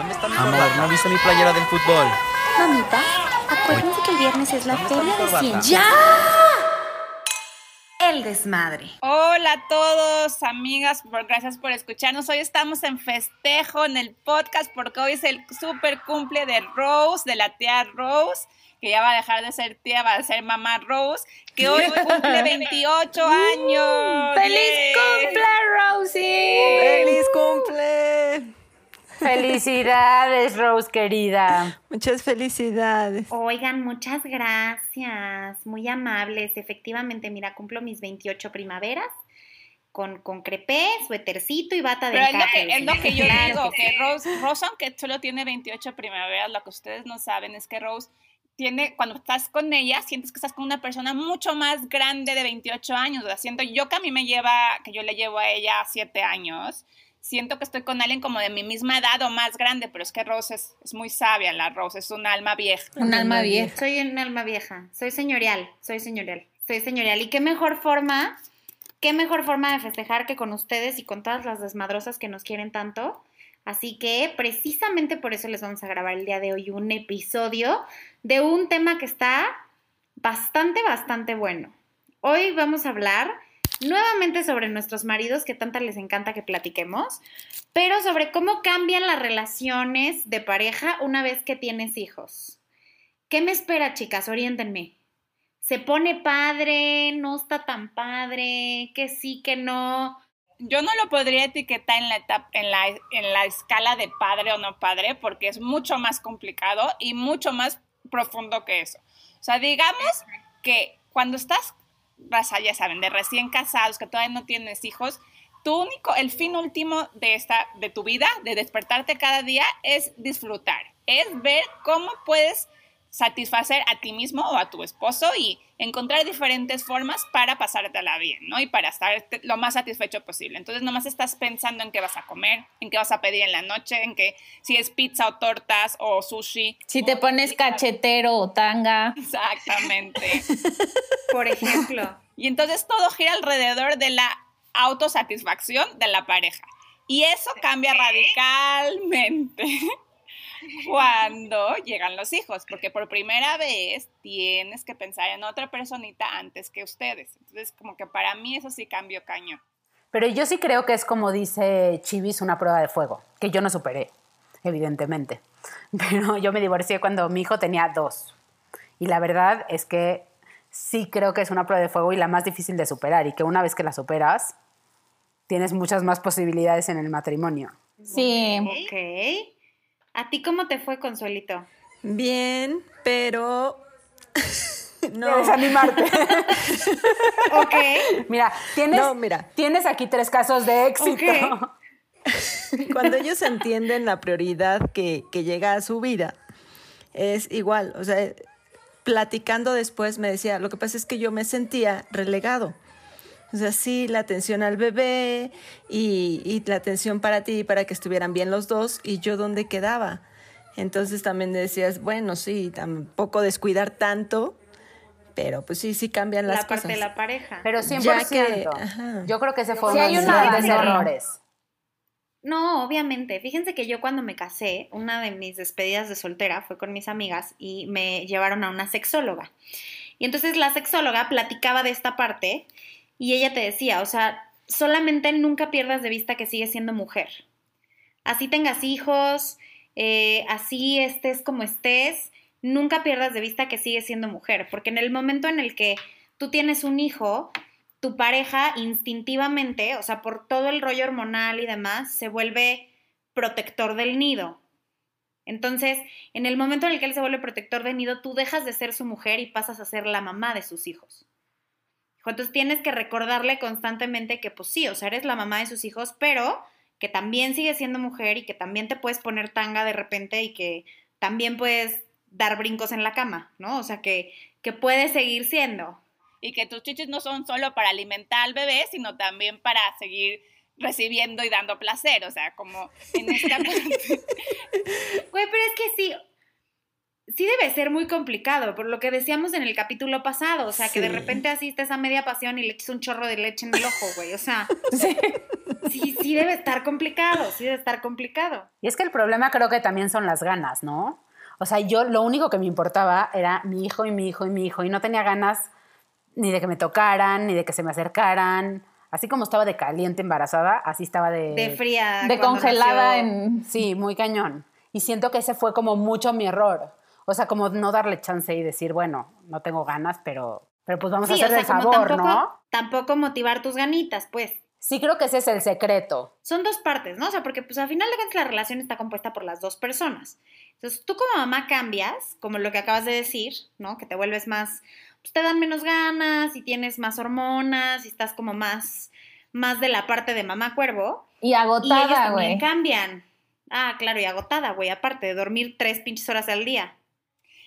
¿Dónde está mi Amor, ¿no viste mi playera del fútbol? Mamita, acuérdense que el viernes es la feria de ciencia. ¡Ya! El desmadre. Hola a todos, amigas, gracias por escucharnos. Hoy estamos en festejo en el podcast porque hoy es el super cumple de Rose, de la tía Rose que ya va a dejar de ser tía, va a ser mamá Rose, que hoy cumple 28 años. ¡Feliz cumple, Rosie! ¡Feliz cumple! Felicidades, Rose querida. Muchas felicidades. Oigan, muchas gracias. Muy amables. Efectivamente, mira, cumplo mis 28 primaveras con, con crepé, suétercito y bata de Pero es lo que, yo digo, que Rose, Rose, aunque solo tiene 28 primaveras, lo que ustedes no saben es que Rose tiene, cuando estás con ella, sientes que estás con una persona mucho más grande de 28 años. O sea, siento yo que a mí me lleva, que yo le llevo a ella 7 años siento que estoy con alguien como de mi misma edad o más grande, pero es que Rose es, muy sabia, la Rose es un alma vieja. Un alma vieja. Soy un alma vieja, soy señorial, soy señorial, soy señorial. ¿Y qué mejor forma, qué mejor forma de festejar que con ustedes y con todas las desmadrosas que nos quieren tanto? Así que precisamente por eso les vamos a grabar el día de hoy un episodio de un tema que está bastante, bastante bueno. Hoy vamos a hablar nuevamente sobre nuestros maridos, que tanta les encanta que platiquemos, pero sobre cómo cambian las relaciones de pareja una vez que tienes hijos. ¿Qué me espera, chicas? Oriéntenme. ¿Se pone padre? ¿No está tan padre? ¿Que sí, que no? Yo no lo podría etiquetar en la, escala de padre o no padre, porque es mucho más complicado y mucho más profundo que eso. O sea, digamos que cuando estás ya saben, de recién casados, que todavía no tienes hijos, tu único, el fin último de esta, de tu vida, de despertarte cada día, es disfrutar, es ver cómo puedes satisfacer a ti mismo o a tu esposo y encontrar diferentes formas para pasártela bien, ¿no? Y para estar lo más satisfecho posible. Entonces, nomás estás pensando en qué vas a comer, en qué vas a pedir en la noche, en qué, si es pizza o tortas o sushi. Si te pones cachetero o tanga. Exactamente. Por ejemplo. Y entonces todo gira alrededor de la autosatisfacción de la pareja. Y eso cambia radicalmente cuando llegan los hijos, porque por primera vez tienes que pensar en otra personita antes que ustedes. Entonces, como que para mí eso sí cambió caño. Pero yo sí creo que es como dice Chivis, una prueba de fuego, que yo no superé, evidentemente. Pero yo me divorcié cuando mi hijo tenía dos. Y la verdad es que sí creo que es una prueba de fuego y la más difícil de superar. Y que una vez que la superas, tienes muchas más posibilidades en el matrimonio. Sí. Ok. ¿A ti cómo te fue, Consuelito? Bien, pero no. desanimarte. ok. Mira, tienes, tienes aquí tres casos de éxito. Cuando ellos entienden la prioridad que, que, llega a su vida, es igual. O sea, platicando después me decía, lo que pasa es que yo me sentía relegado. O sea, sí, la atención al bebé y, la atención para ti, para que estuvieran bien los dos, y yo dónde quedaba. Entonces también decías, bueno, sí, tampoco descuidar tanto, pero pues sí, sí cambian las cosas. La parte de la pareja. Pero 100%. yo creo que se una de errores. No, obviamente. Fíjense que yo cuando me casé, una de mis despedidas de soltera fue con mis amigas y me llevaron a una sexóloga. Y entonces la sexóloga platicaba de esta parte y ella te decía, o sea, solamente nunca pierdas de vista que sigues siendo mujer. Así tengas hijos, eh, así estés como estés, nunca pierdas de vista que sigues siendo mujer, porque en el momento en el que tú tienes un hijo, tu pareja instintivamente, o sea, por todo el rollo hormonal y demás, se vuelve protector del nido. Entonces, en el momento en el que él se vuelve protector del nido, tú dejas de ser su mujer y pasas a ser la mamá de sus hijos. Entonces tienes que recordarle constantemente que pues sí, o sea, eres la mamá de sus hijos, pero que también sigues siendo mujer y que también te puedes poner tanga de repente y que también puedes dar brincos en la cama, ¿no? O sea, que, que puedes seguir siendo. Y que tus chichis no son solo para alimentar al bebé, sino también para seguir recibiendo y dando placer, o sea, como en esta Güey, pero es que sí, sí debe ser muy complicado, por lo que decíamos en el capítulo pasado, o sea, que de repente asistes a media pasión y le echas un chorro de leche en el ojo, güey, o sea, sí, sí debe estar complicado, sí debe estar complicado. Y es que el problema creo que también son las ganas, ¿no? O sea, yo lo único que me importaba era mi hijo y mi hijo y mi hijo y no tenía ganas ni de que me tocaran, ni de que se me acercaran. Así como estaba de caliente embarazada, así estaba de... De fría. De congelada nació. en... Sí, muy cañón. Y siento que ese fue como mucho mi error. O sea, como no darle chance y decir, bueno, no tengo ganas, pero, pero pues vamos Sí, a o hacer sea, el favor, tampoco, ¿no? tampoco motivar tus ganitas, pues. Sí, creo que ese es el secreto. son dos partes, ¿no? O sea, porque pues al final de cuentas la relación está compuesta por las dos personas. Entonces, tú como mamá cambias, como lo que acabas de decir, ¿no? Que te vuelves más, pues te dan menos ganas y tienes más hormonas y estás como más, más de la parte de mamá cuervo. Y y ellos agotada, también güey. cambian. Ah, claro, y agotada, güey, aparte de dormir tres pinches horas al día.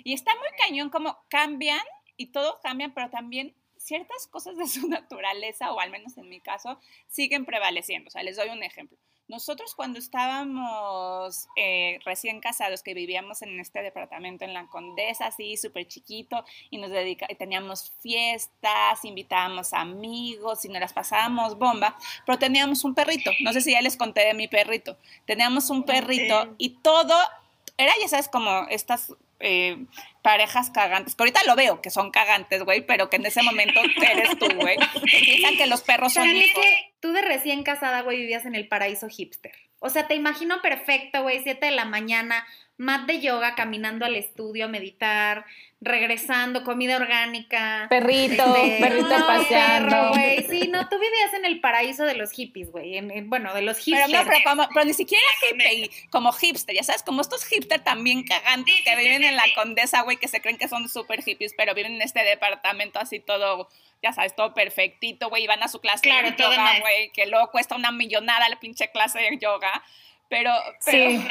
Y está muy cañón como cambian y todos cambian, pero también ciertas cosas de su naturaleza, o al menos en mi caso, siguen prevaleciendo. O sea, les doy un ejemplo. Nosotros cuando estábamos eh, recién casados, que vivíamos en este departamento en la Condesa, así súper chiquito, y nos dedica teníamos fiestas, invitábamos amigos y nos las pasábamos bomba, pero teníamos un perrito. No sé si ya les conté de mi perrito. Teníamos un perrito y todo era, ya sabes, como estas eh, parejas cagantes, que ahorita lo veo que son cagantes, güey, pero que en ese momento eres tú, güey. que Piensan que los perros son hijos. que tú de recién casada, güey, vivías en el paraíso hipster. O sea, te imagino perfecto, güey, 7 de la mañana, mat de yoga, caminando al estudio a meditar, regresando, comida orgánica. Perrito, este, perrito no, paseando. perro, güey. Sí, no, tú vivías en el paraíso de los hippies, güey. en- en- bueno, de los Pero, hipsters. no, pero, como- pero ni siquiera hippie, como hipster, ya sabes, como estos hipster también cagantes que viven en la condesa, güey, que se creen que son súper hippies, pero viven en este departamento así todo, ya sabes, todo perfectito, güey, y van a su clase Claro, de yoga, güey, que luego cuesta una millonada la pinche clase de yoga. Pero, pero Sí.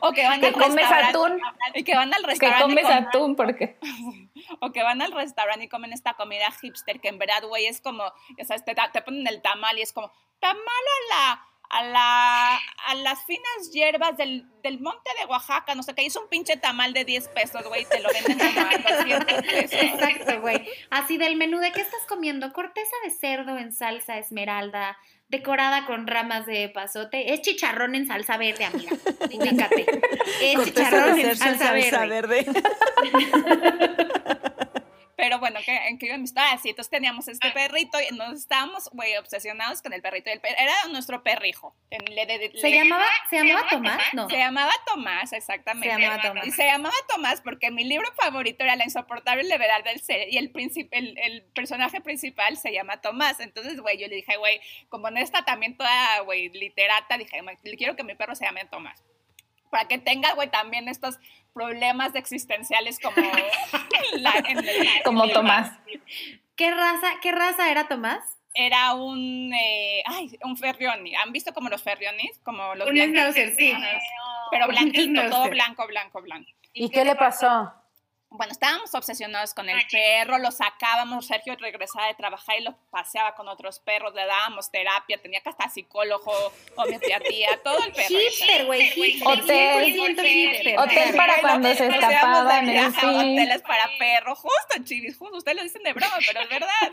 o que van Que al comes restaurante- atún. y que van al Que restaurante y comes comen- atún porque... o que van al restaurante y comen esta comida hipster que en verdad, güey, es como, ya sabes, te, te ponen el tamal y es como, tamal a la, a la, a las finas hierbas del, del monte de Oaxaca, no sé qué, es un pinche tamal de 10 pesos, güey, y te lo venden como a 200 pesos. Exacto, güey. Así del menú, ¿de qué estás comiendo? Corteza de cerdo en salsa esmeralda, decorada con ramas de pasote. Es chicharrón en salsa verde, amiga. Ubícate. Es chicharrón en salsa salsa verde. verde. Pero bueno, ¿qué, ¿en qué iba mi historia? Sí, entonces teníamos este perrito y nos estábamos, güey, obsesionados con el perrito. Y el per- era nuestro perrijo. Le- le- le- ¿Se llamaba, ¿Se llamaba Tomás? No. Se llamaba Tomás, exactamente. Se llamaba Tomás. Y se llamaba Tomás porque mi libro favorito era La insoportable levedad del ser y el, el, el personaje principal se llama Tomás. Entonces, güey, yo le dije, güey, como en esta también toda, güey, literata, dije, "Ma- le quiero que mi perro se llame Tomás. Para que tenga, güey, también estos problemas existenciales como... la- en el- Como el- Tomás. ¿Qué raza, ¿Qué raza era Tomás? Era un, eh, ay, un ferrioni. ¿Han visto como los ferrionis? Como los Un schnauzer, sí. Pero blanquito, todo blanco, blanco, blanco. ¿Y qué le pasó? Bueno, estábamos obsesionados con el perro, lo sacábamos, Sergio regresaba de trabajar y lo paseaba con otros perros, le dábamos terapia, tenía que hasta psicólogo, homeopatía, todo el perro. Hipster, güey. Hotel. 100% hipster. Hotel para cuando se íbamos de escapaban, viaje sí. Hoteles para perros, justo, chivis, justo, ustedes lo dicen de broma, pero es verdad.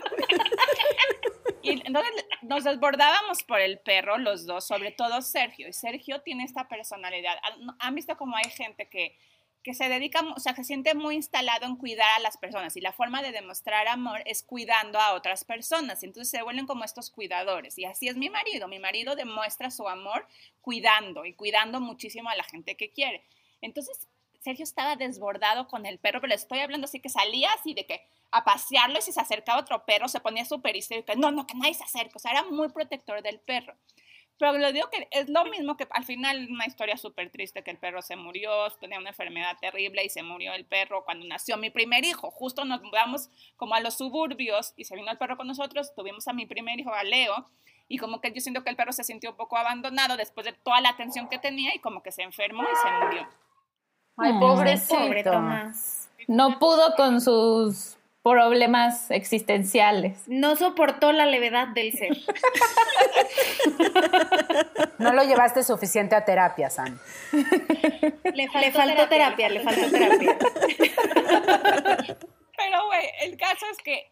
Y entonces nos desbordábamos por el perro los dos, sobre todo Sergio. Y Sergio tiene esta personalidad. ¿Han- ¿Han visto cómo hay gente que, que se dedica, o sea, se siente muy instalado en cuidar a las personas? Y la forma de demostrar amor es cuidando a otras personas. Entonces se vuelven como estos cuidadores. Y así es mi marido. Mi marido demuestra su amor cuidando y cuidando muchísimo a la gente que quiere. Entonces Sergio estaba desbordado con el perro, pero le estoy hablando así que salía así de que a pasearlo y si se acercaba otro perro se ponía súper histérico, no, no, que nadie se acerque, o sea, era muy protector del perro. Pero lo digo que es lo mismo que al final una historia súper triste que el perro se murió, tenía una enfermedad terrible y se murió el perro cuando nació mi primer hijo. Justo nos mudamos como a los suburbios y se vino el perro con nosotros, tuvimos a mi primer hijo, a Leo, y como que yo siento que el perro se sintió un poco abandonado después de toda la atención que tenía y como que se enfermó y se murió. Ay, pobrecito. Pobre Tomás. No pudo con sus problemas existenciales. No soportó la levedad del ser. No lo llevaste suficiente a terapia, San. Le faltó, terapia, le faltó terapia. Pero, güey, el caso es que,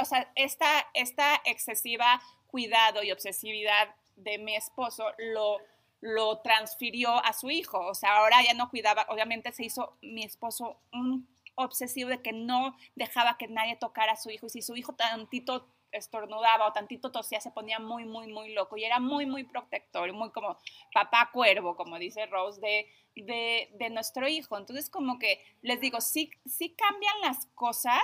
o sea, esta, esta excesiva cuidado y obsesividad de mi esposo lo, lo transfirió a su hijo. O sea, ahora ya no cuidaba, obviamente se hizo mi esposo un obsesivo de que no dejaba que nadie tocara a su hijo. Y si su hijo tantito estornudaba o tantito tosía, se ponía muy, muy, muy loco. Y era muy, muy protector, muy como papá cuervo, como dice Rose, de, de, de nuestro hijo. Entonces, como que les digo, sí, sí cambian las cosas,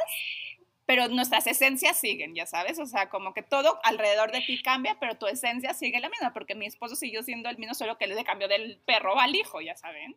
pero nuestras esencias siguen, ya sabes, o sea, como que todo alrededor de ti cambia, pero tu esencia sigue la misma, porque mi esposo siguió siendo el mismo, solo que le cambió del perro al hijo, ya saben.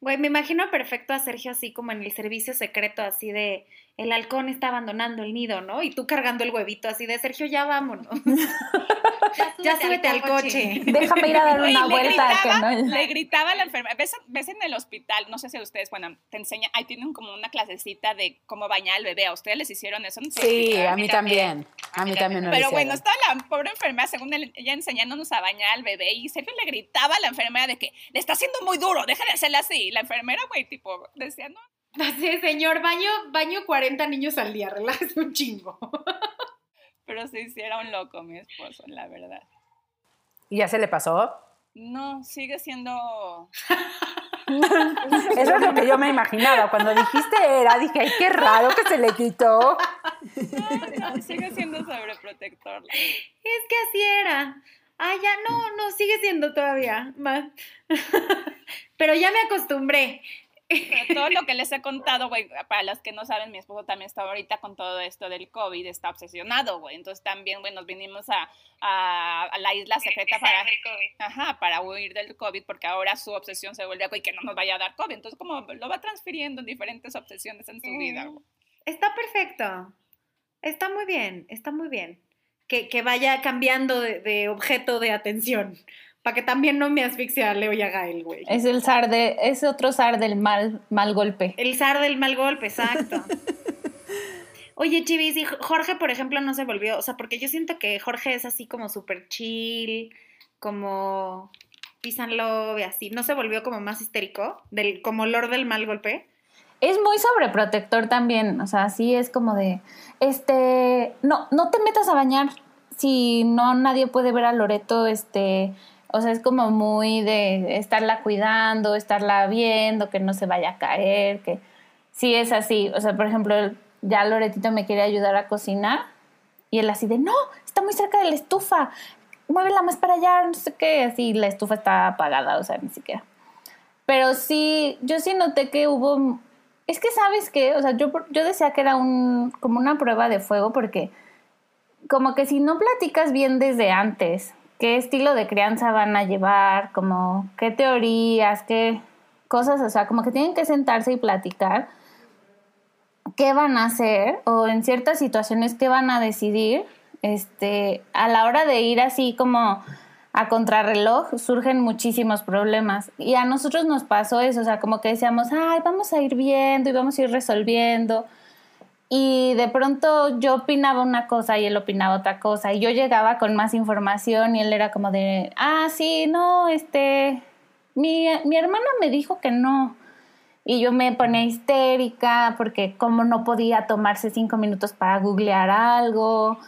Güey, me imagino perfecto a Sergio así como en el servicio secreto, así de el halcón está abandonando el nido, ¿no? Y tú cargando el huevito así de Sergio, ya vámonos. ya, súbete al coche. Déjame ir a dar una vuelta. Le gritaba a la enfermera. ¿Ves, en el hospital, no sé si ustedes, bueno, te enseñan, ahí tienen como una clasecita de cómo bañar al bebé. ¿A ustedes les hicieron eso? sí, a mí también. A mí también. Pero bueno, estaba la pobre enfermera, según ella enseñándonos a bañar al bebé, y Sergio le gritaba a la enfermera de que le está haciendo muy duro, deja de hacerle así. la enfermera, güey, tipo, decía, no, Así, señor, baño, baño 40 niños al día, relájese un chingo. Pero se hiciera un loco mi esposo, la verdad. ¿Y ya se le pasó? No, sigue siendo... Eso es lo que yo me imaginaba. Cuando dijiste era, dije, ay, qué raro que se le quitó. No, no, sigue siendo sobreprotector. Es que así era. Ah, ya no, no, sigue siendo todavía más. Pero ya me acostumbré todo lo que les he contado, güey, para las que no saben, mi esposo también está ahorita con todo esto del COVID, está obsesionado, güey. Entonces también, güey, nos vinimos a, a, la isla secreta para, ajá, para huir del COVID, porque ahora su obsesión se vuelve, güey, que no nos vaya a dar COVID. Entonces, como lo va transfiriendo en diferentes obsesiones en su vida, güey. Está perfecto. Está muy bien, está muy bien. Que, que vaya cambiando de, de objeto de atención para que también no me asfixie a Leo y a Gael, güey. Es el zar de, es otro zar del mal, mal golpe. El zar del mal golpe, exacto. Oye, Chivis, y Jorge, por ejemplo, no se volvió, o sea, porque yo siento que Jorge es así como súper chill, como pisanlo y así, ¿no se volvió como más histérico, del, como Lord del mal golpe? Es muy sobreprotector también, o sea, sí es como de, este, no, no te metas a bañar, si no nadie puede ver a Loreto, este, o sea, es como muy de estarla cuidando, estarla viendo, que no se vaya a caer, que sí es así. O sea, por ejemplo, ya Loretito me quiere ayudar a cocinar y él así de, no, está muy cerca de la estufa, muévela más para allá, no sé qué, así la estufa está apagada, o sea, ni siquiera. Pero sí, yo sí noté que hubo, es que sabes qué, o sea, yo, yo decía que era un, como una prueba de fuego porque como que si no platicas bien desde antes qué estilo de crianza van a llevar, como qué teorías, qué cosas, o sea, como que tienen que sentarse y platicar qué van a hacer o en ciertas situaciones qué van a decidir, este, a la hora de ir así como a contrarreloj surgen muchísimos problemas y a nosotros nos pasó eso, o sea, como que decíamos, ay, vamos a ir viendo y vamos a ir resolviendo y de pronto yo opinaba una cosa y él opinaba otra cosa y yo llegaba con más información y él era como de, ah, sí, no, este, mi, mi hermana me dijo que no. Y yo me ponía histérica porque como no podía tomarse cinco minutos para googlear algo.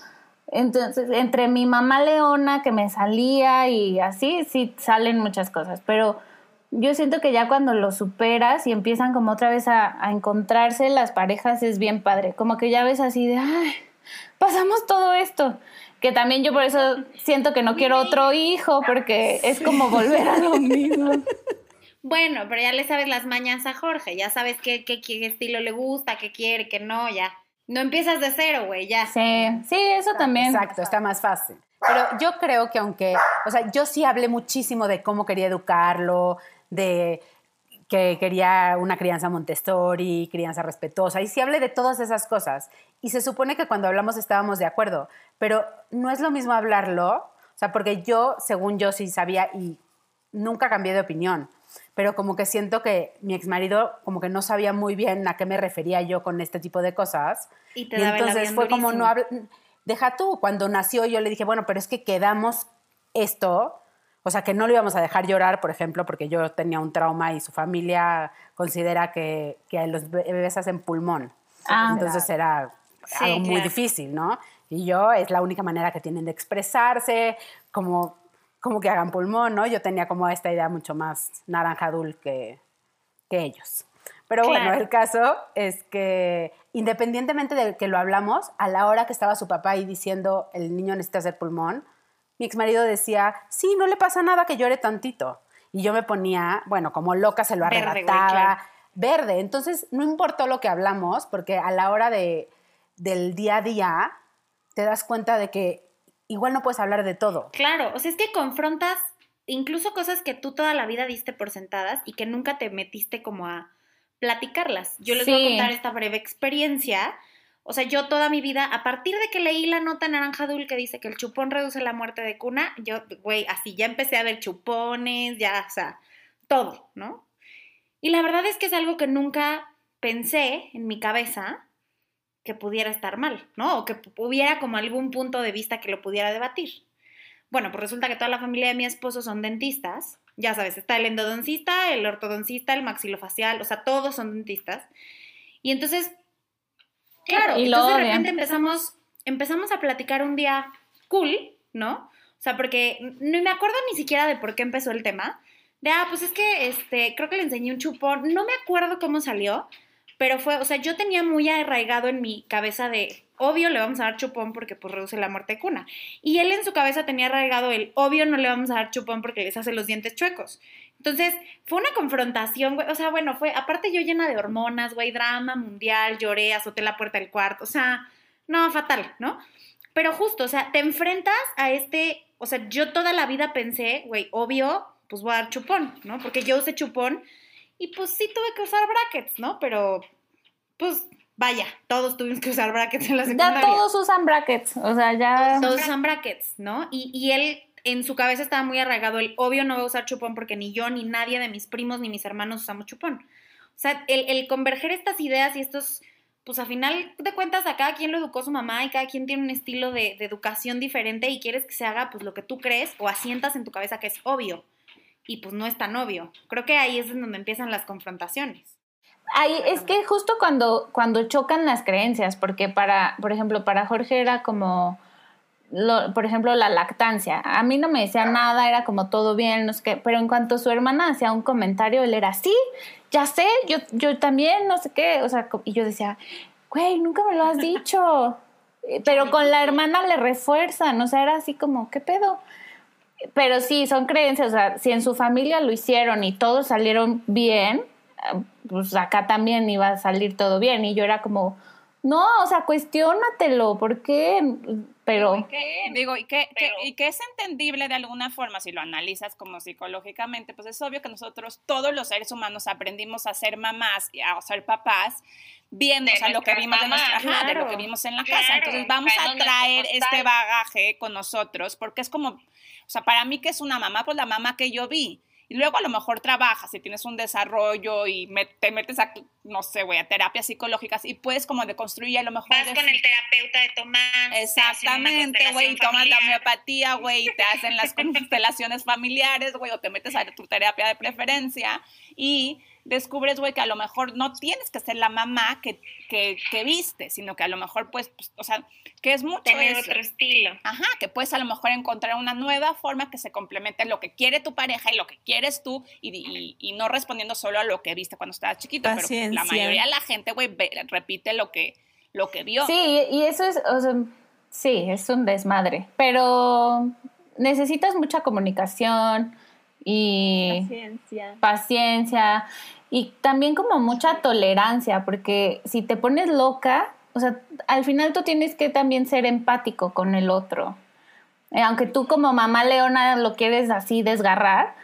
Entonces, entre mi mamá leona que me salía y así, sí salen muchas cosas, pero yo siento que ya cuando lo superas y empiezan como otra vez a, encontrarse las parejas es bien padre, como que ya ves así de, ay, pasamos todo esto, que también yo por eso siento que no quiero otro hijo, porque es como volver a lo mismo. Bueno, pero ya le sabes las mañas a Jorge, ya sabes qué, qué, qué estilo le gusta, qué quiere, qué no, ya. No empiezas de cero, güey, ya. Sí, sí, eso también. Exacto, está más fácil. Pero yo creo que aunque, o sea, yo sí hablé muchísimo de cómo quería educarlo, de que quería una crianza Montessori, crianza respetuosa, y sí hablé de todas esas cosas. Y se supone que cuando hablamos estábamos de acuerdo, pero no es lo mismo hablarlo, o sea, porque yo, según yo, sí sabía y nunca cambié de opinión, pero como que siento que mi exmarido como que no sabía muy bien a qué me refería yo con este tipo de cosas. Y te el entonces fue como durísimo. no habla, deja tú, cuando nació yo le dije, bueno, pero es que quedamos esto, o sea, que no lo íbamos a dejar llorar, por ejemplo, porque yo tenía un trauma y su familia considera que, que los bebés hacen pulmón. Ah, Entonces era Sí, algo muy claro. difícil, ¿no? Y yo es la única manera que tienen de expresarse, como, como que hagan pulmón, ¿no? Yo tenía como esta idea mucho más naranja dul que, que ellos. Pero bueno, Claro. el caso es que independientemente de que lo hablamos, a la hora que estaba su papá ahí diciendo el niño necesita hacer pulmón, mi exmarido decía, sí, no le pasa nada que llore tantito. Y yo me ponía, bueno, como loca se lo Verde, güey, arrebataba, claro. verde. Entonces, no importó lo que hablamos, porque a la hora de, del día a día, te das cuenta de que igual no puedes hablar de todo. Claro, o sea, es que confrontas incluso cosas que tú toda la vida diste por sentadas y que nunca te metiste como a platicarlas. Yo les voy a contar esta breve experiencia. O sea, yo toda mi vida, a partir de que leí la nota naranja dul que dice que el chupón reduce la muerte de cuna, yo, güey, así ya empecé a ver chupones, ya, o sea, todo, ¿no? Y la verdad es que es algo que nunca pensé en mi cabeza que pudiera estar mal, ¿no? O que hubiera como algún punto de vista que lo pudiera debatir. Bueno, pues resulta que toda la familia de mi esposo son dentistas. Ya sabes, está el endodoncista, el ortodoncista, el maxilofacial, o sea, todos son dentistas. Y entonces, claro, Y entonces de repente empezamos, empezamos a platicar un día cool, ¿no? O sea, porque no me acuerdo ni siquiera de por qué empezó el tema. De, ah, pues es que, este, creo que le enseñé un chupón. No me acuerdo cómo salió, pero fue, o sea, yo tenía muy arraigado en mi cabeza de, obvio le vamos a dar chupón porque pues reduce la muerte de cuna. Y él en su cabeza tenía arraigado el, obvio no le vamos a dar chupón porque les hace los dientes chuecos. Entonces, fue una confrontación, güey. O sea, bueno, fue, aparte yo llena de hormonas, güey, drama mundial, lloré, azoté la puerta del cuarto. O sea, no, fatal, ¿no? Pero justo, o sea, te enfrentas a este, o sea, yo toda la vida pensé, güey, obvio, pues voy a dar chupón, ¿no? Porque yo usé chupón y pues sí tuve que usar brackets, ¿no? Pero, pues, vaya, todos tuvimos que usar brackets en la secundaria. Ya todos usan brackets, o sea, ya... Todos usan brackets, ¿no? Y, y él en su cabeza estaba muy arraigado el obvio no voy a usar chupón porque ni yo, ni nadie de mis primos, ni mis hermanos usamos chupón. O sea, el, el converger estas ideas y estos, pues a final de cuentas a cada quien lo educó su mamá y cada quien tiene un estilo de, de educación diferente y quieres que se haga pues lo que tú crees o asientas en tu cabeza que es obvio. Y pues no es tan obvio. Creo que ahí es donde empiezan las confrontaciones. Ahí es que justo cuando, cuando chocan las creencias, porque para, por ejemplo, para Jorge era como, lo- por ejemplo, la lactancia. A mí no me decía nada, era como todo bien, no sé qué, pero en cuanto su hermana hacía un comentario, él era, sí, ya sé, yo, yo también, no sé qué, o sea, y yo decía, güey, nunca me lo has dicho. Pero con la hermana le refuerzan, o sea, era así como, ¿qué pedo? Pero sí, son creencias, o sea, si en su familia lo hicieron y todos salieron bien, pues acá también iba a salir todo bien. Y yo era como, no, o sea, cuestiónatelo, ¿por qué? Pero Digo, y que, que- y que es entendible de alguna forma si lo analizas como psicológicamente, pues es obvio que nosotros, todos los seres humanos, aprendimos a ser mamás y a ser papás viendo o sea, lo que vimos de, nuestra- ajá, de lo claro. que vimos en la Claro, casa. Entonces vamos a traer este bagaje con nosotros, porque es como, o sea, para mí que es una mamá, pues la mamá que yo vi. Y luego a lo mejor trabajas y tienes un desarrollo y me- te metes a, no sé, güey, a terapias psicológicas y puedes como deconstruir a lo mejor... Vas con el terapeuta de una Exactamente, güey, y tomas la homeopatía, güey, y te hacen las constelaciones familiares, güey, o te metes a tu terapia de preferencia y descubres, güey, que a lo mejor no tienes que ser la mamá que, que, que viste, sino que a lo mejor, pues, pues, o sea, que es mucho Tener eso. otro estilo. Ajá, que puedes a lo mejor encontrar una nueva forma que se complemente lo que quiere tu pareja y lo que quieres tú y, y- y no respondiendo solo a lo que viste cuando estabas chiquito, pero pues, la mayoría de la gente, güey, ve- repite lo que, lo que vio. sí, y eso es, o sea, sí, es un desmadre, pero necesitas mucha comunicación y Paciencia. paciencia y también como mucha tolerancia, porque si te pones loca, o sea, al final tú tienes que también ser empático con el otro. Eh, aunque tú como mamá leona lo quieres así desgarrar,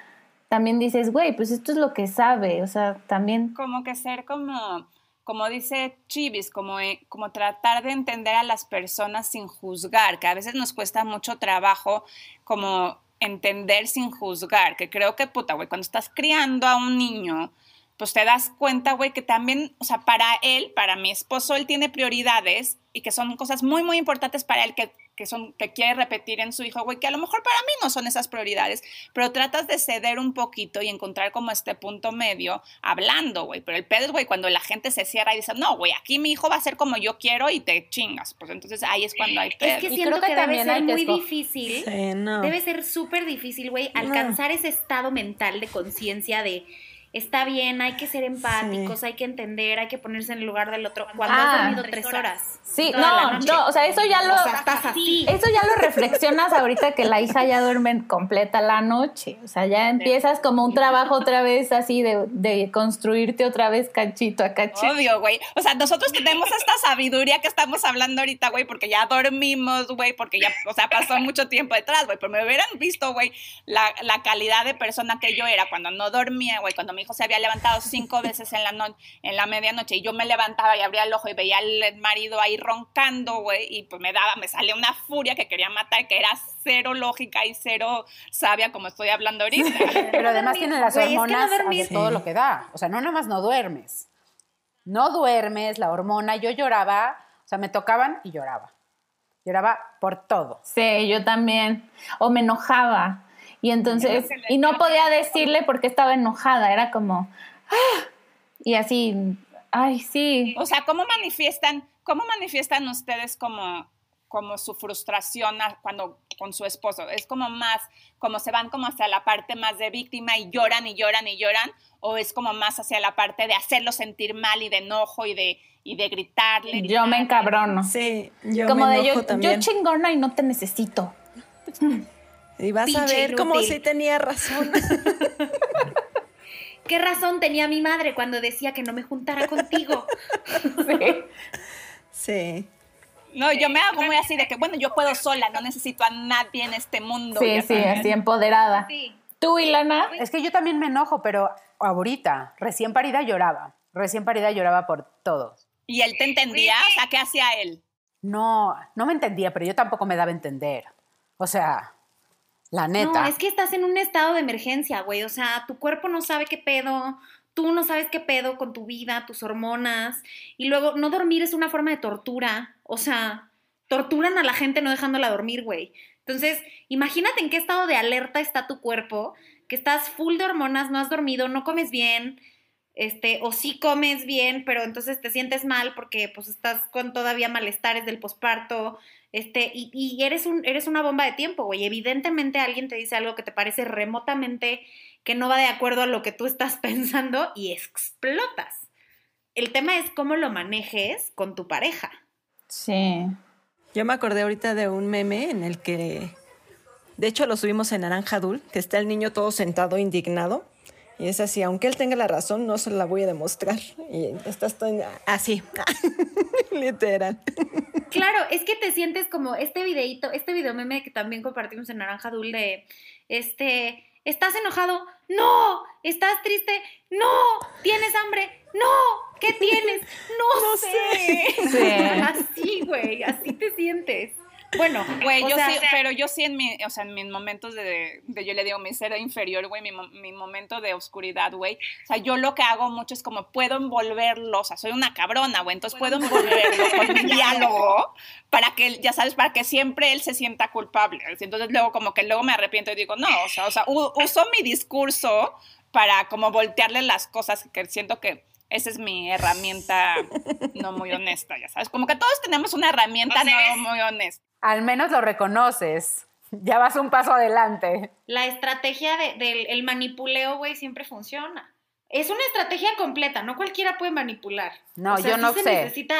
también dices, güey, pues esto es lo que sabe, o sea, también... como que ser como, como dice Chivis, como, eh, como tratar de entender a las personas sin juzgar, que a veces nos cuesta mucho trabajo como entender sin juzgar, que creo que, puta, güey, cuando estás criando a un niño, pues te das cuenta, güey, que también, o sea, para él, para mi esposo, él tiene prioridades y que son cosas muy, muy importantes para él que, que son, que quiere repetir en su hijo, güey, que a lo mejor para mí no son esas prioridades, pero tratas de ceder un poquito y encontrar como este punto medio hablando, güey. Pero el pedo es, güey, cuando la gente se cierra y dice, no, güey, aquí mi hijo va a ser como yo quiero y te chingas. Pues entonces ahí es cuando hay pedo. Es que Y siento creo que que, debe ser muy esco- difícil. Sí, no. Debe ser súper difícil, güey, alcanzar ese estado mental de conciencia de está bien, hay que ser empáticos, hay que entender, hay que ponerse en el lugar del otro. Cuando Ah. has dormido tres horas. Sí, no, no, o sea, eso ya lo, O sea, estás así. eso ya lo reflexionas ahorita que la hija ya duerme completa la noche. O sea, ya empiezas como un trabajo otra vez así de, de construirte otra vez cachito a cachito. Obvio, güey. O sea, nosotros tenemos esta sabiduría que estamos hablando ahorita, güey, porque ya dormimos, güey, porque ya, o sea, pasó mucho tiempo detrás, güey. Pero me hubieran visto, güey, la, la calidad de persona que yo era cuando no dormía, güey, cuando mi hijo se había levantado cinco veces en la, no- en la medianoche y yo me levantaba y abría el ojo y veía al marido ahí roncando, güey, y pues me daba, me salía una furia que quería matar, que era cero lógica y cero sabia como estoy hablando ahorita. Pero además tiene las Güey, es que no hormonas todo lo que da. O sea, no nada más no duermes. No duermes, la hormona. Yo lloraba, o sea, me tocaban y lloraba. Lloraba por todo. Sí, yo también. O me enojaba. Y entonces, y no podía decirle porque estaba enojada. Era como, "Ah", y así, ay, sí. O sea, ¿cómo manifiestan, cómo manifiestan ustedes como, como su frustración cuando con su esposo? ¿Es como más, como se van como hacia la parte más de víctima y lloran y lloran y lloran? ¿O es como más hacia la parte de hacerlo sentir mal y de enojo y de, y de gritarle? Yo me encabrono. Sí, yo como me de enojo yo, también. yo chingona y no te necesito. y vas a ver cómo inútil. sí tenía razón. ¿Qué razón tenía mi madre cuando decía que no me juntara contigo? Sí. sí. No, yo me hago muy así de que, bueno, yo puedo sola, no necesito a nadie en este mundo. Sí, sí, así empoderada. Sí. ¿Tú, Ilana? Es que yo también me enojo, pero ahorita, recién parida lloraba. Recién parida lloraba por todo. ¿Y él te entendía? O sea, ¿qué hacía él? No, no me entendía, pero yo tampoco me daba a entender. O sea, la neta. No, es que estás en un estado de emergencia, güey. O sea, tu cuerpo no sabe qué pedo, tú no sabes qué pedo con tu vida, tus hormonas. Y luego, no dormir es una forma de tortura. O sea, torturan a la gente no dejándola dormir, güey. Entonces, imagínate en qué estado de alerta está tu cuerpo, que estás full de hormonas, no has dormido, no comes bien, este, o sí comes bien, pero entonces te sientes mal porque pues estás con todavía malestares del posparto, este, y, y eres, un, eres una bomba de tiempo, güey. Evidentemente alguien te dice algo que te parece remotamente que no va de acuerdo a lo que tú estás pensando y explotas. El tema es cómo lo manejes con tu pareja. Sí. Yo me acordé ahorita de un meme en el que, de hecho lo subimos en Naranja Dul, que está el niño todo sentado indignado. Y es así, aunque él tenga la razón, no se la voy a demostrar. Y estás todo así, literal. Claro, es que te sientes como este videito, este video meme que también compartimos en Naranja Dul de, este, ¿estás enojado? No, ¿estás triste? No, ¿tienes hambre? No, ¿qué tienes? No, sé. Sí. Así, güey, así te sientes. Bueno, Güey, yo sea, sí, pero yo sí en mi, o sea, en mis momentos de, de yo le digo mi ser inferior, güey, mi, mo- mi momento de oscuridad, güey. O sea, yo lo que hago mucho es como puedo envolverlo, o sea, soy una cabrona, güey, entonces puedo envolverlo con mi diálogo para que, él, ya sabes, para que siempre él se sienta culpable. Entonces luego como que luego me arrepiento y digo, no, o sea, o sea uso mi discurso para como voltearle las cosas que siento que esa es mi herramienta no muy honesta, ya sabes. Como que todos tenemos una herramienta O sea, no muy honesta. Al menos lo reconoces. Ya vas un paso adelante. la estrategia de- del el manipuleo, güey, siempre funciona. Es una estrategia completa, no cualquiera puede manipular. No, O sea, yo no se sé. necesita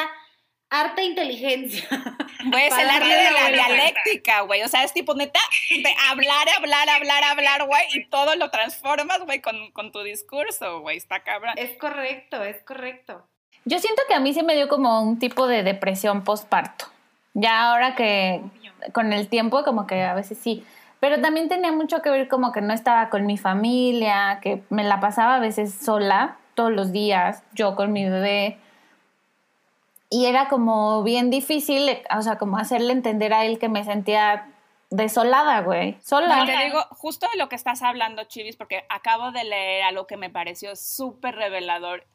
arte e inteligencia. Güey, es el arte de la dialéctica, güey. O sea, es tipo neta de hablar, hablar, hablar, hablar, güey. Y todo lo transformas, güey, con, con tu discurso, güey. Está cabrón. es correcto, es correcto. Yo siento que a mí se me dio como un tipo de depresión postparto. Ya ahora que con el tiempo como que a veces sí. Pero también tenía mucho que ver como que no estaba con mi familia, que me la pasaba a veces sola todos los días, yo con mi bebé. Y era como bien difícil, o sea, como hacerle entender a él que me sentía desolada, güey. Sola. te digo, justo de lo que estás hablando, Chivis, porque acabo de leer algo que me pareció súper revelador,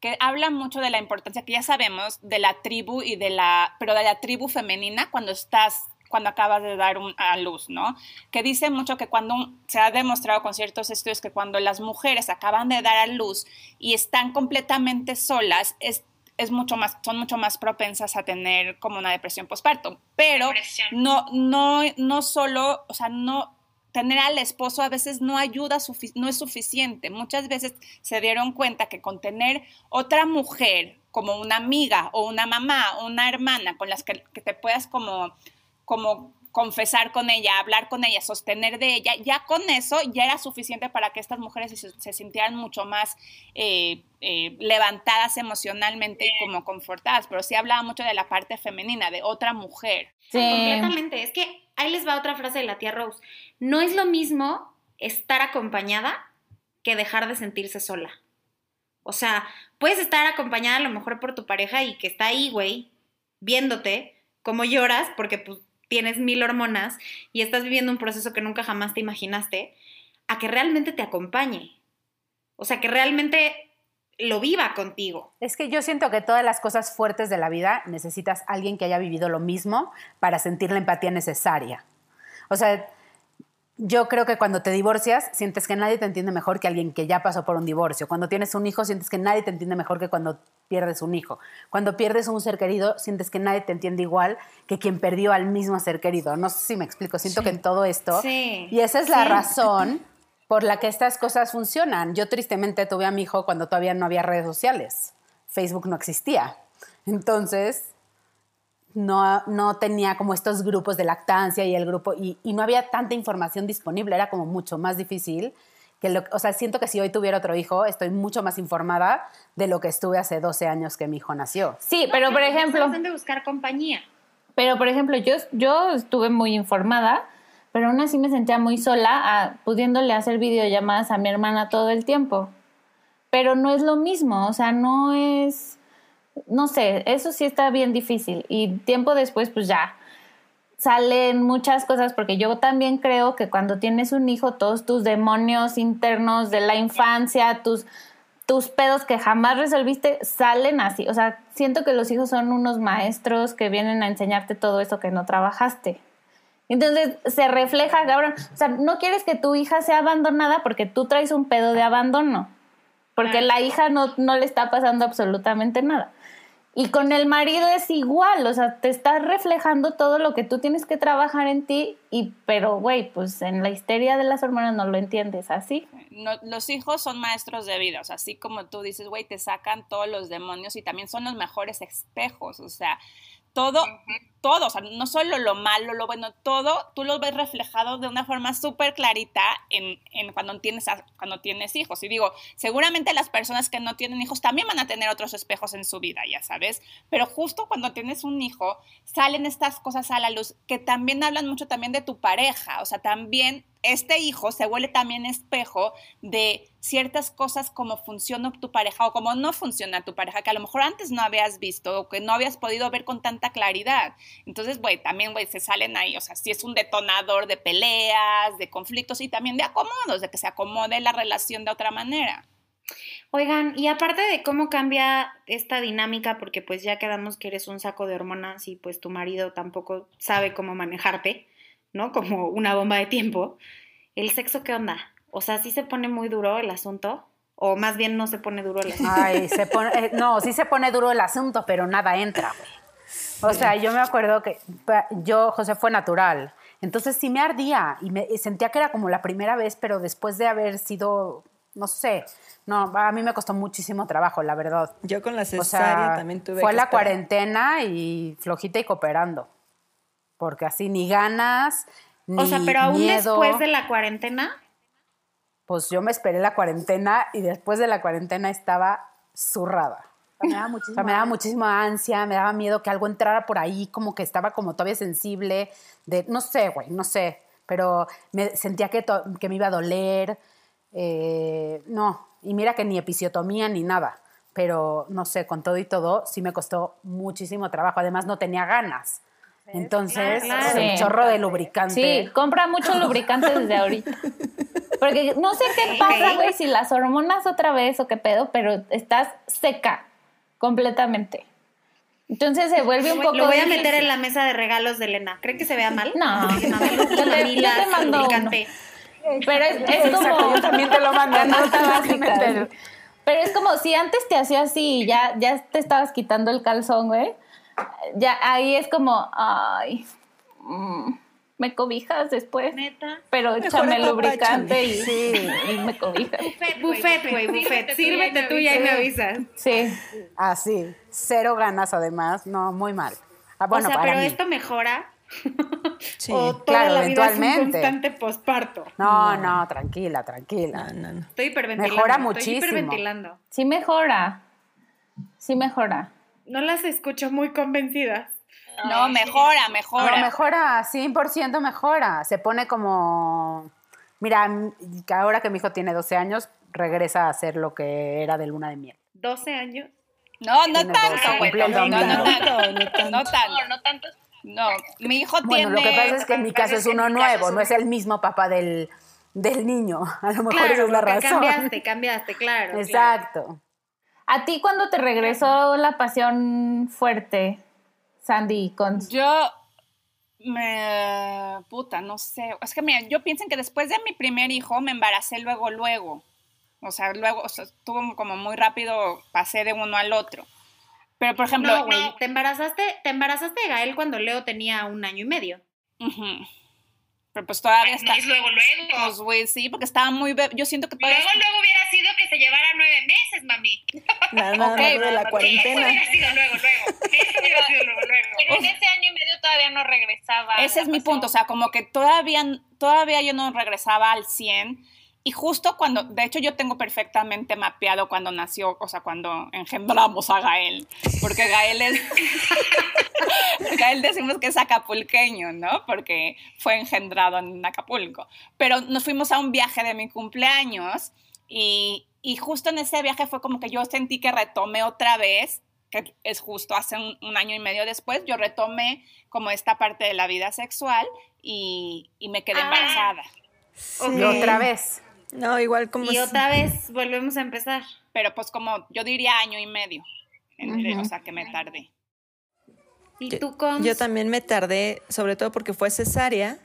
que habla mucho de la importancia que ya sabemos de la tribu y de la, pero de la tribu femenina cuando estás cuando acabas de dar un, a luz, ¿no? Que dice mucho que cuando se ha demostrado con ciertos estudios que cuando las mujeres acaban de dar a luz y están completamente solas, es es mucho más, son mucho más propensas a tener como una depresión postparto. Pero no, no, no solo, o sea, no tener al esposo a veces no ayuda, no es suficiente. Muchas veces se dieron cuenta que con tener otra mujer como una amiga o una mamá o una hermana con las que, que te puedas como, como confesar con ella, hablar con ella, sostener de ella, ya con eso ya era suficiente para que estas mujeres se, sintieran mucho más eh, eh, levantadas emocionalmente y como confortadas, pero sí hablaba mucho de la parte femenina, de otra mujer. Sí. Completamente, es que ahí les va otra frase de la tía Rose, no es lo mismo estar acompañada que dejar de sentirse sola. O sea, puedes estar acompañada a lo mejor por tu pareja y que está ahí, güey, viéndote, como lloras, porque pues tienes mil hormonas y estás viviendo un proceso que nunca jamás te imaginaste, a que realmente te acompañe. O sea, que realmente lo viva contigo. Es que yo siento que todas las cosas fuertes de la vida necesitas alguien que haya vivido lo mismo para sentir la empatía necesaria. O sea, yo creo que cuando te divorcias, sientes que nadie te entiende mejor que alguien que ya pasó por un divorcio. Cuando tienes un hijo, sientes que nadie te entiende mejor que cuando pierdes un hijo. Cuando pierdes un ser querido, sientes que nadie te entiende igual que quien perdió al mismo ser querido. No sé si me explico, siento que en todo esto. Sí. Y esa es la razón por la que estas cosas funcionan. Yo tristemente tuve a mi hijo cuando todavía no había redes sociales. Facebook no existía. Entonces, no, no tenía como estos grupos de lactancia y el grupo, y, no había tanta información disponible, era como mucho más difícil. Que lo, o sea, siento que si hoy tuviera otro hijo, estoy mucho más informada de lo que estuve hace 12 años que mi hijo nació. Sí, pero por ejemplo... de buscar compañía. Pero por ejemplo, yo, yo estuve muy informada, pero aún así me sentía muy sola pudiéndole hacer videollamadas a mi hermana todo el tiempo. Pero no es lo mismo, o sea, no es no sé, eso sí está bien difícil. Y tiempo después, pues ya salen muchas cosas, porque yo también creo que cuando tienes un hijo, todos tus demonios internos de la infancia, tus, tus pedos que jamás resolviste, salen así. O sea, siento que los hijos son unos maestros que vienen a enseñarte todo eso que no trabajaste. Entonces se refleja, cabrón. O sea, no quieres que tu hija sea abandonada porque tú traes un pedo de abandono. Porque la hija no, no le está pasando absolutamente nada. Y con el marido es igual, o sea, te estás reflejando todo lo que tú tienes que trabajar en ti, y pero güey, pues en la histeria de las hormonas no lo entiendes así. los hijos son maestros de vida, o sea, así como tú dices, güey, te sacan todos los demonios y también son los mejores espejos, o sea, todo, todo, o sea, no solo lo malo, lo bueno, todo, tú lo ves reflejado de una forma súper clarita en, en, cuando, tienes, cuando tienes hijos. Y digo, seguramente las personas que no tienen hijos también van a tener otros espejos en su vida, ya sabes, pero justo cuando tienes un hijo, salen estas cosas a la luz que también hablan mucho también de tu pareja, o sea, también este hijo se vuelve también espejo de ciertas cosas como funciona tu pareja o como no funciona tu pareja, que a lo mejor antes no habías visto o que no habías podido ver con tanta claridad. Entonces, güey, también, se salen ahí, o sea, si es un detonador de peleas, de conflictos y también de acomodos, de que se acomode la relación de otra manera. Oigan, y aparte de cómo cambia esta dinámica, porque pues ya quedamos que eres un saco de hormonas y pues tu marido tampoco sabe cómo manejarte, ¿no? Como una bomba de tiempo. ¿El sexo qué onda? O sea, ¿sí se pone muy duro el asunto? O más bien no se pone duro el asunto. Ay, se pone, eh, no, sí se pone duro el asunto, pero nada entra, güey. O sea, yo me acuerdo que yo, José, fue natural. Entonces sí me ardía y, me, sentía que era como la primera vez, pero después de haber sido, no sé, no, a mí me costó muchísimo trabajo, la verdad. Yo con la cesárea también tuve Fue la cuarentena y flojita y cooperando. Porque así ni ganas, o sea, pero aún después de la cuarentena. Pues yo me esperé la cuarentena y después de la cuarentena estaba zurrada. Me daba, muchísima, me daba muchísima ansia, me daba miedo que algo entrara por ahí, como que estaba como todavía sensible, de, no sé, güey, no sé, pero me sentía que, que me iba a doler, eh, no, y mira que ni episiotomía ni nada, pero no sé, con todo y todo sí me costó muchísimo trabajo, además no tenía ganas, Entonces, Claro. el Sí. chorro de lubricante. Sí, compra mucho lubricante desde ahorita. Porque no sé qué pasa, güey, si las hormonas otra vez o qué pedo, pero estás seca completamente. Entonces se vuelve un poco. Lo voy a difícil. meter en la mesa de regalos de Elena. ¿Creen que se vea mal? No. Que no me Yo te- yo te mando. Pero es, es como. Exacto, yo también te lo mando. Exactamente. Pero es como si antes te hacía así y ya, ya te estabas quitando el calzón, güey. Ya ahí es como, ay, mm, me cobijas después. Neta. Pero échame lubricante y, Sí. y me cobijas. Buffet, güey, buffet. Sírvete tú y ahí me avisas. Sí. Así, cero ganas además, no, muy mal. Ah, bueno, o sea, para pero mí. esto mejora. Sí. o toda claro, la vida es un eventualmente. constante posparto. No, no, tranquila, tranquila. No, no, no. Estoy hiperventilando. Mejora Estoy muchísimo. hiperventilando. Sí mejora. Sí mejora. No las escucho muy convencidas. No, mejora, No, mejora. mejora, 100% mejora. Se pone como. Mira, ahora que mi hijo tiene 12 años, regresa a hacer lo que era de luna de miel. 12 años. No, no tanto, No, no, tanto. No, no No tanto. No, tanto. No, mi hijo Bueno, tiene... lo que pasa es que en mi caso es uno nuevo, es no es el mismo papá del, del niño. A lo mejor Claro, esa es la razón. cambiaste, cambiaste, claro. claro. Exacto. ¿A ti cuando te regresó la pasión fuerte, Sandy, con... Yo me... Puta, no sé. Es que mira, yo pienso que después de mi primer hijo me embaracé luego, luego. O sea, luego, o sea, estuvo como muy rápido, pasé de uno al otro. Pero, por ejemplo... No, güey, te embarazaste, te embarazaste de Gael cuando Leo tenía un año y medio. Pero pues todavía está... es luego, luego. Pues, güey, sí, porque estaba muy... be- Yo siento que todavía... Luego, luego hubiera sido que se llevara nueve meses, mami. Nada, nada Ok, más de la Eso cuarentena. hubiera sido luego, luego. Eso hubiera sido luego, luego. Pero en ese año y medio todavía no regresaba. Ese es la mi pasión. punto, o sea, como que todavía, todavía yo no regresaba al 100 y justo cuando, de hecho yo tengo perfectamente mapeado cuando nació, o sea, cuando engendramos a Gael, porque Gael es, Gael decimos que es acapulqueño, ¿no? Porque fue engendrado en Acapulco, pero nos fuimos a un viaje de mi cumpleaños y, y justo en ese viaje fue como que yo sentí que retomé otra vez que es justo hace un, un año y medio después, yo retomé como esta parte de la vida sexual y, y me quedé Ah. embarazada. Sí. Otra vez. No, igual como... Y si- otra vez volvemos a empezar. Pero pues como yo diría año y medio, en- o sea que me tardé. ¿Y Yo- tú con Yo también me tardé, sobre todo porque fue cesárea.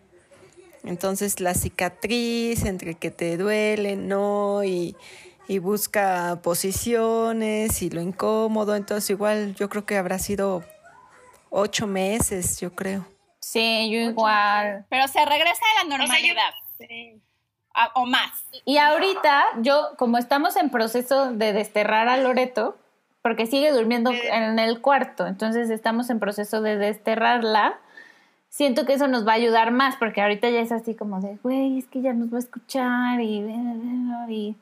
Entonces la cicatriz entre que te duele, no, y, y busca posiciones y lo incómodo. Entonces igual yo creo que habrá sido ocho meses, yo creo. Sí, yo igual. Pero se regresa a la O sea, yo- normalidad, Sí. A- o más. Y ahorita, yo, como estamos en proceso de desterrar a Loreto, porque sigue durmiendo en el cuarto, entonces estamos en proceso de desterrarla, siento que eso nos va a ayudar más, porque ahorita ya es así como de, güey, es que ya nos va a escuchar y, y,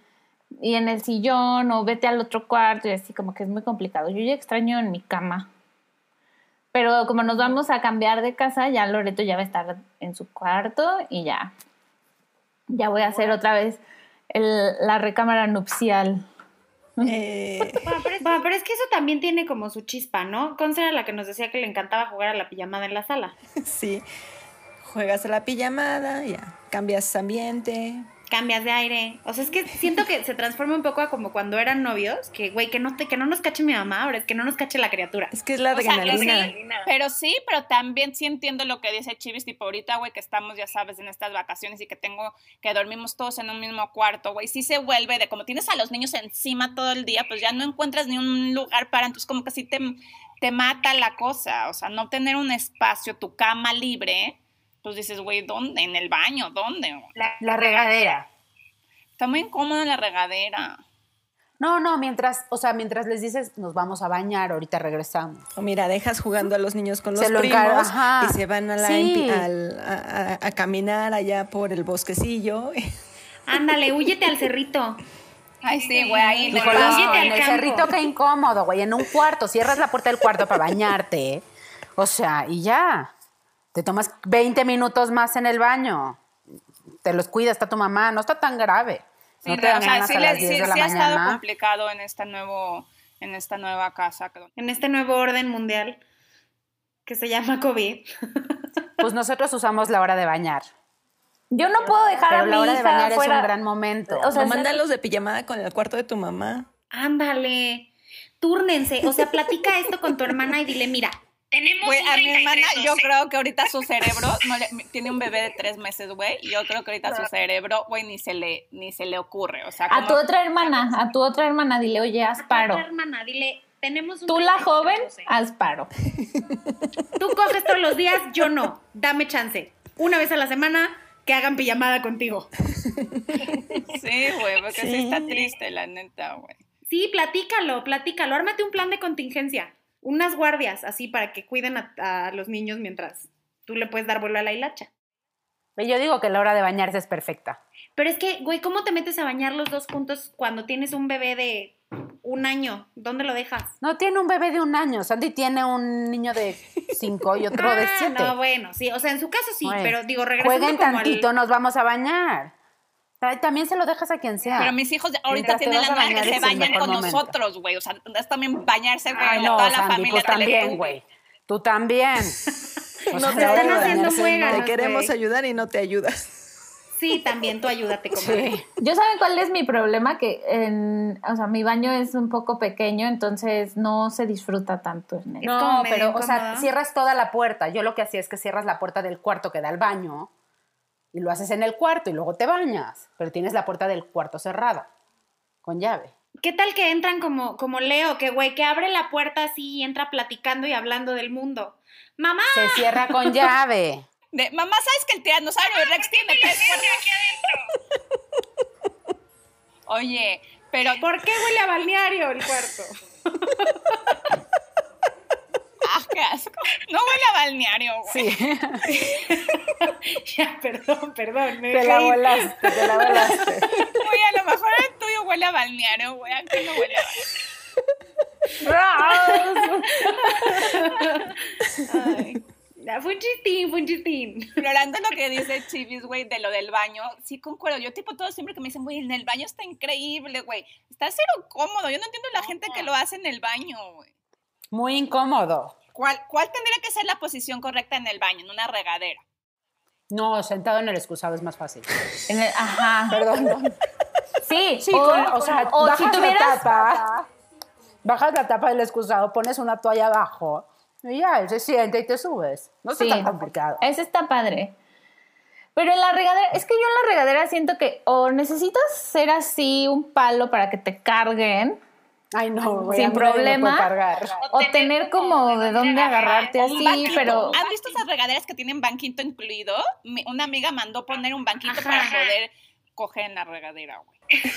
y en el sillón o vete al otro cuarto y así como que es muy complicado. Yo ya extraño en mi cama. Pero como nos vamos a cambiar de casa, ya Loreto ya va a estar en su cuarto y ya ya voy a hacer otra vez el- la recámara nupcial. Eh, Bueno pero, es, bueno, pero es que eso también tiene como su chispa, ¿no? Conce era la que nos decía que le encantaba jugar a la pijamada en la sala. sí, juegas a la pijamada, ya, cambias ambiente. Cambias de aire. O sea, es que siento que se transforma un poco a como cuando eran novios, que güey, que no te, que no nos cache mi mamá, ahora es que no nos cache la criatura. Es que es la O sea, adrenalina. sí, Pero sí, pero también sí entiendo lo que dice Chivis, tipo ahorita, güey, que estamos, ya sabes, en estas vacaciones y que tengo, que dormimos todos en un mismo cuarto, güey, sí se vuelve de como tienes a los niños encima todo el día, pues ya no encuentras ni un lugar para, entonces como que sí te, te mata la cosa, o sea, no tener un espacio, tu cama libre, pues dices, güey, ¿dónde? ¿En el baño? ¿Dónde? La regadera. Está muy incómodo en la regadera. No, no, mientras, o sea, mientras les dices, nos vamos a bañar, ahorita regresamos. O mira, dejas jugando a los niños con los Se lo primos y se van a, la Sí. empi- al- a, a- a caminar allá por el bosquecillo. Ándale, huyete al cerrito. Ay, sí, güey, ahí. No, en el campo. cerrito qué incómodo, güey, en un cuarto, cierras la puerta del cuarto para bañarte, o sea, y ya. Te tomas 20 minutos más en el baño. Te los cuida, está tu mamá, no está tan grave. Sí, No te o sea, sí, a le- las 10 sí- de la sí ha estado complicado en esta nuevo, en esta nueva casa. En este nuevo orden mundial. que se llama COVID. Pues nosotros usamos la hora de bañar. Yo no puedo dejar a Pero mi la hora de bañar es fuera. un gran momento. O sea, mándalos de pijamada con el cuarto de tu mamá. Ándale, túrnense, o sea, platica esto con tu hermana y dile, mira, Tenemos Güey, un a mi hermana, 33, yo 12. creo que ahorita su cerebro, no le- tiene un bebé de tres meses, güey, y yo creo que ahorita su cerebro, güey, ni se le, ni se le ocurre, o sea, a tu otra hermana, a tu otra hermana, dile, oye, haz paro. otra hermana, dile, tenemos un Tú la 33, joven, 12. haz paro. Tú coges todos los días, yo no, dame chance. Una vez a la semana que hagan pijamada contigo. sí, güey, porque sí. está triste, la neta, güey. Sí, platícalo, platícalo, ármate un plan de contingencia. Unas guardias, así, para que cuiden a, a los niños mientras tú le puedes dar vuelo a la hilacha. Yo digo que la hora de bañarse es perfecta. Pero es que, güey, ¿cómo te metes a bañar los dos juntos cuando tienes un bebé de un año? ¿Dónde lo dejas? No tiene un bebé de un año. Sandy tiene un niño de cinco y otro de Ah, siete. No, bueno, sí, o sea, en su caso sí, Bueno, pero digo, regresando Jueguen como al- tantito, nos vamos a bañar. Ta- También se lo dejas a quien sea. Pero mis hijos ahorita Mientras tienen la a edad bañar que se bañan con momento. nosotros, güey, o sea, es también bañarse, güey, Ay, la- no, toda la Sandy, familia pues también, güey. Tú también. O No sea, te están haciendo muegas. Te queremos ayudar y no te ayudas. Sí, también tú ayúdate. Sí. Yo saben cuál es mi problema que en, o sea, mi baño es un poco pequeño, entonces no se disfruta tanto en él. Como No, pero, o sea, cierras toda la puerta. Yo lo que hacía es que cierras la puerta del cuarto que da al baño y lo haces en el cuarto y luego te bañas. Pero tienes la puerta del cuarto cerrada, con llave. ¿Qué tal que entran como, como Leo, que güey, que abre la puerta así y entra platicando y hablando del mundo? Mamá, Se cierra con llave. De, mamá, ¿sabes que el tiranosaurio Rex tiene tres aquí adentro. Oye, pero ¿por qué huele a balneario el cuarto? ¡Ah, qué asco! No huele a balneario, güey. Sí. ya, perdón, perdón. Me Te la volaste, te la volaste. Güey, a lo mejor el tuyo huele a balneario, güey. Aquí no huele a Ay. Ya, Fue un chistín, fue un chistín. Lo que dice Chivis, güey, de lo del baño, sí concuerdo. Yo, tipo, todo siempre que me dicen, güey, en el baño está increíble, güey. Está cero cómodo. Yo no entiendo la gente que lo hace en el baño, güey. Muy incómodo. ¿Cuál, ¿Cuál tendría que ser la posición correcta en el baño? En una regadera. No, sentado en el excusado es más fácil. En el- ajá. Perdón. Sí, Sí, o, con- o sea, o bajas si tuvieras la tapa, bajas la tapa del excusado, pones una toalla abajo y ya, él se siente y te subes. No está Sí. tan complicado. Ese está padre. Pero en la regadera, es que yo en la regadera siento que o necesitas ser así un palo para que te carguen, Ay, no, güey, sin problema. cargar. o tener como de dónde agarrarte así, banquito. pero ¿Han visto esas regaderas que tienen banquito incluido? Mi- una amiga mandó poner un banquito Ajá. para poder coger en la regadera, güey.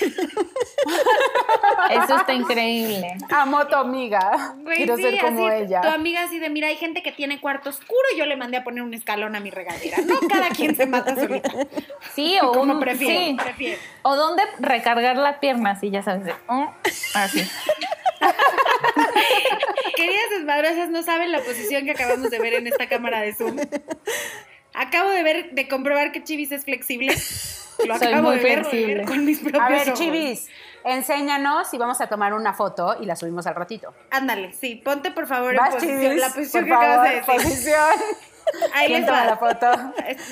eso está increíble. Amo a tu amiga. Güey, Quiero sí, ser como así, ella. Tu amiga así de, mira, hay gente que tiene cuarto oscuro y yo le mandé a poner un escalón a mi regadera. No cada quien se mata solita. Sí, o Como un- prefiere, sí. prefiere. O dónde recargar la pierna, así ya sabes. de, "Mm", así. Queridas desmadrosas, no saben la posición que acabamos de ver en esta cámara de Zoom. Acabo de ver, de comprobar que Chivis es flexible. Lo Soy acabo muy de ver flexible. con mis propios A ver, ojos. Chivis, enséñanos y vamos a tomar una foto y la subimos al ratito. Ándale, sí, ponte por favor en Vas, posición, Chivis, la posición por que acabas de decir. posición. Ahí ¿Quién les toma la foto?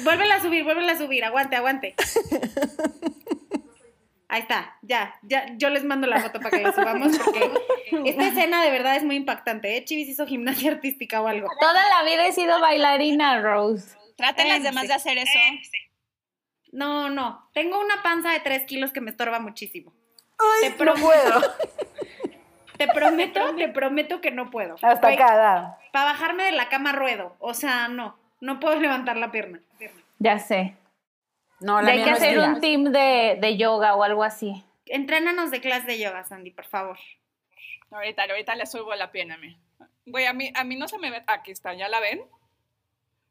Vuélvela a subir, vuélvela a subir, aguante, aguante. Ahí está, ya, ya, yo les mando la foto para que la subamos porque esta escena de verdad es muy impactante, ¿eh? Chivis hizo gimnasia artística o algo. Toda la vida he sido bailarina, Rose. Traten las Eh, demás sí. de hacer eso. No, no, tengo una panza de 3 kilos que me estorba muchísimo. Ay, Te no puedo. Te prometo, te prometo que no puedo. Hasta acá. Para bajarme de la cama ruedo, o sea, no, no puedo levantar la pierna. Ya sé. No, la hay que hacer un team de, de yoga o algo así. Entrénanos de clase de yoga, Sandy, por favor. Ahorita, ahorita le subo la pierna a mí. Güey, a mí, a mí no se me ve. Aquí está, ¿ya la ven?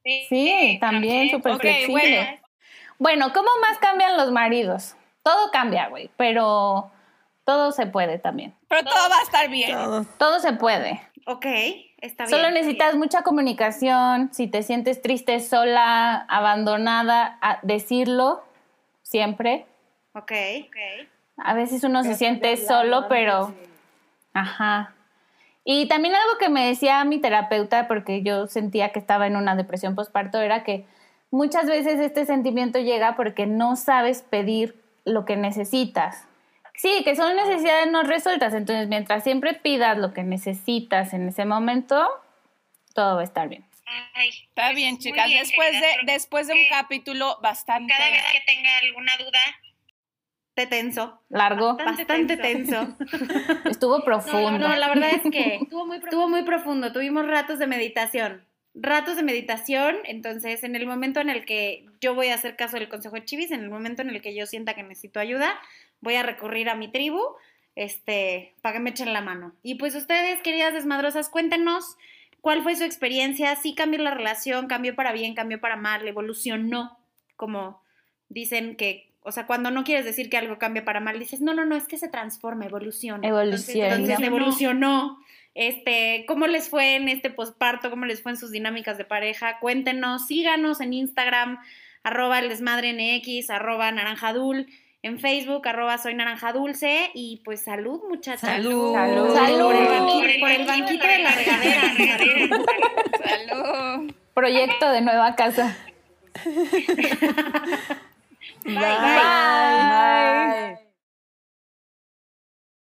Sí, también súper Ok, flexible. bueno. Bueno, ¿cómo más cambian los maridos? Todo cambia, güey, pero todo se puede también. Pero todo va a estar bien. Todo. Todo se puede. Ok, está bien. Solo necesitas mucha comunicación. Si te sientes triste, sola, abandonada, a decirlo siempre. Ok. A veces uno se siente solo, pero... Ajá. Y también algo que me decía mi terapeuta, porque yo sentía que estaba en una depresión postparto, era que muchas veces este sentimiento llega porque no sabes pedir lo que necesitas. Sí, que son necesidades no resueltas. Entonces, mientras siempre pidas lo que necesitas en ese momento, todo va a estar bien. Ay, Está bien, chicas. bien, Después de, después de un capítulo bastante. Cada vez que tenga alguna duda, tenso. Largo, Bastante tenso. estuvo profundo. No, la verdad es que estuvo muy, estuvo muy profundo. Tuvimos ratos de meditación. Ratos de meditación. Entonces, en el momento en el que yo voy a hacer caso del consejo de Chivis, en el momento en el que yo sienta que necesito ayuda, voy a recurrir a mi tribu este, para que me echen la mano. Y pues ustedes, queridas desmadrosas, cuéntenos cuál fue su experiencia. Sí cambió la relación, cambió para bien, cambió para mal, evolucionó, como dicen que, o sea, cuando no quieres decir que algo cambia para mal, dices, no, no, no, es que se transforma, evoluciona. Evoluciona. Entonces evolucionó. Este, ¿cómo les fue en este posparto? ¿Cómo les fue en sus dinámicas de pareja? Cuéntenos, síganos en Instagram, arroba el desmadre NX, arroba naranjadul, en Facebook, arroba soy naranja dulce, y pues salud, muchachas. Salud. Salud. Por el, Salud. banqui- por el banquito de la regadera. Salud. Proyecto de nueva casa. Bye. Bye.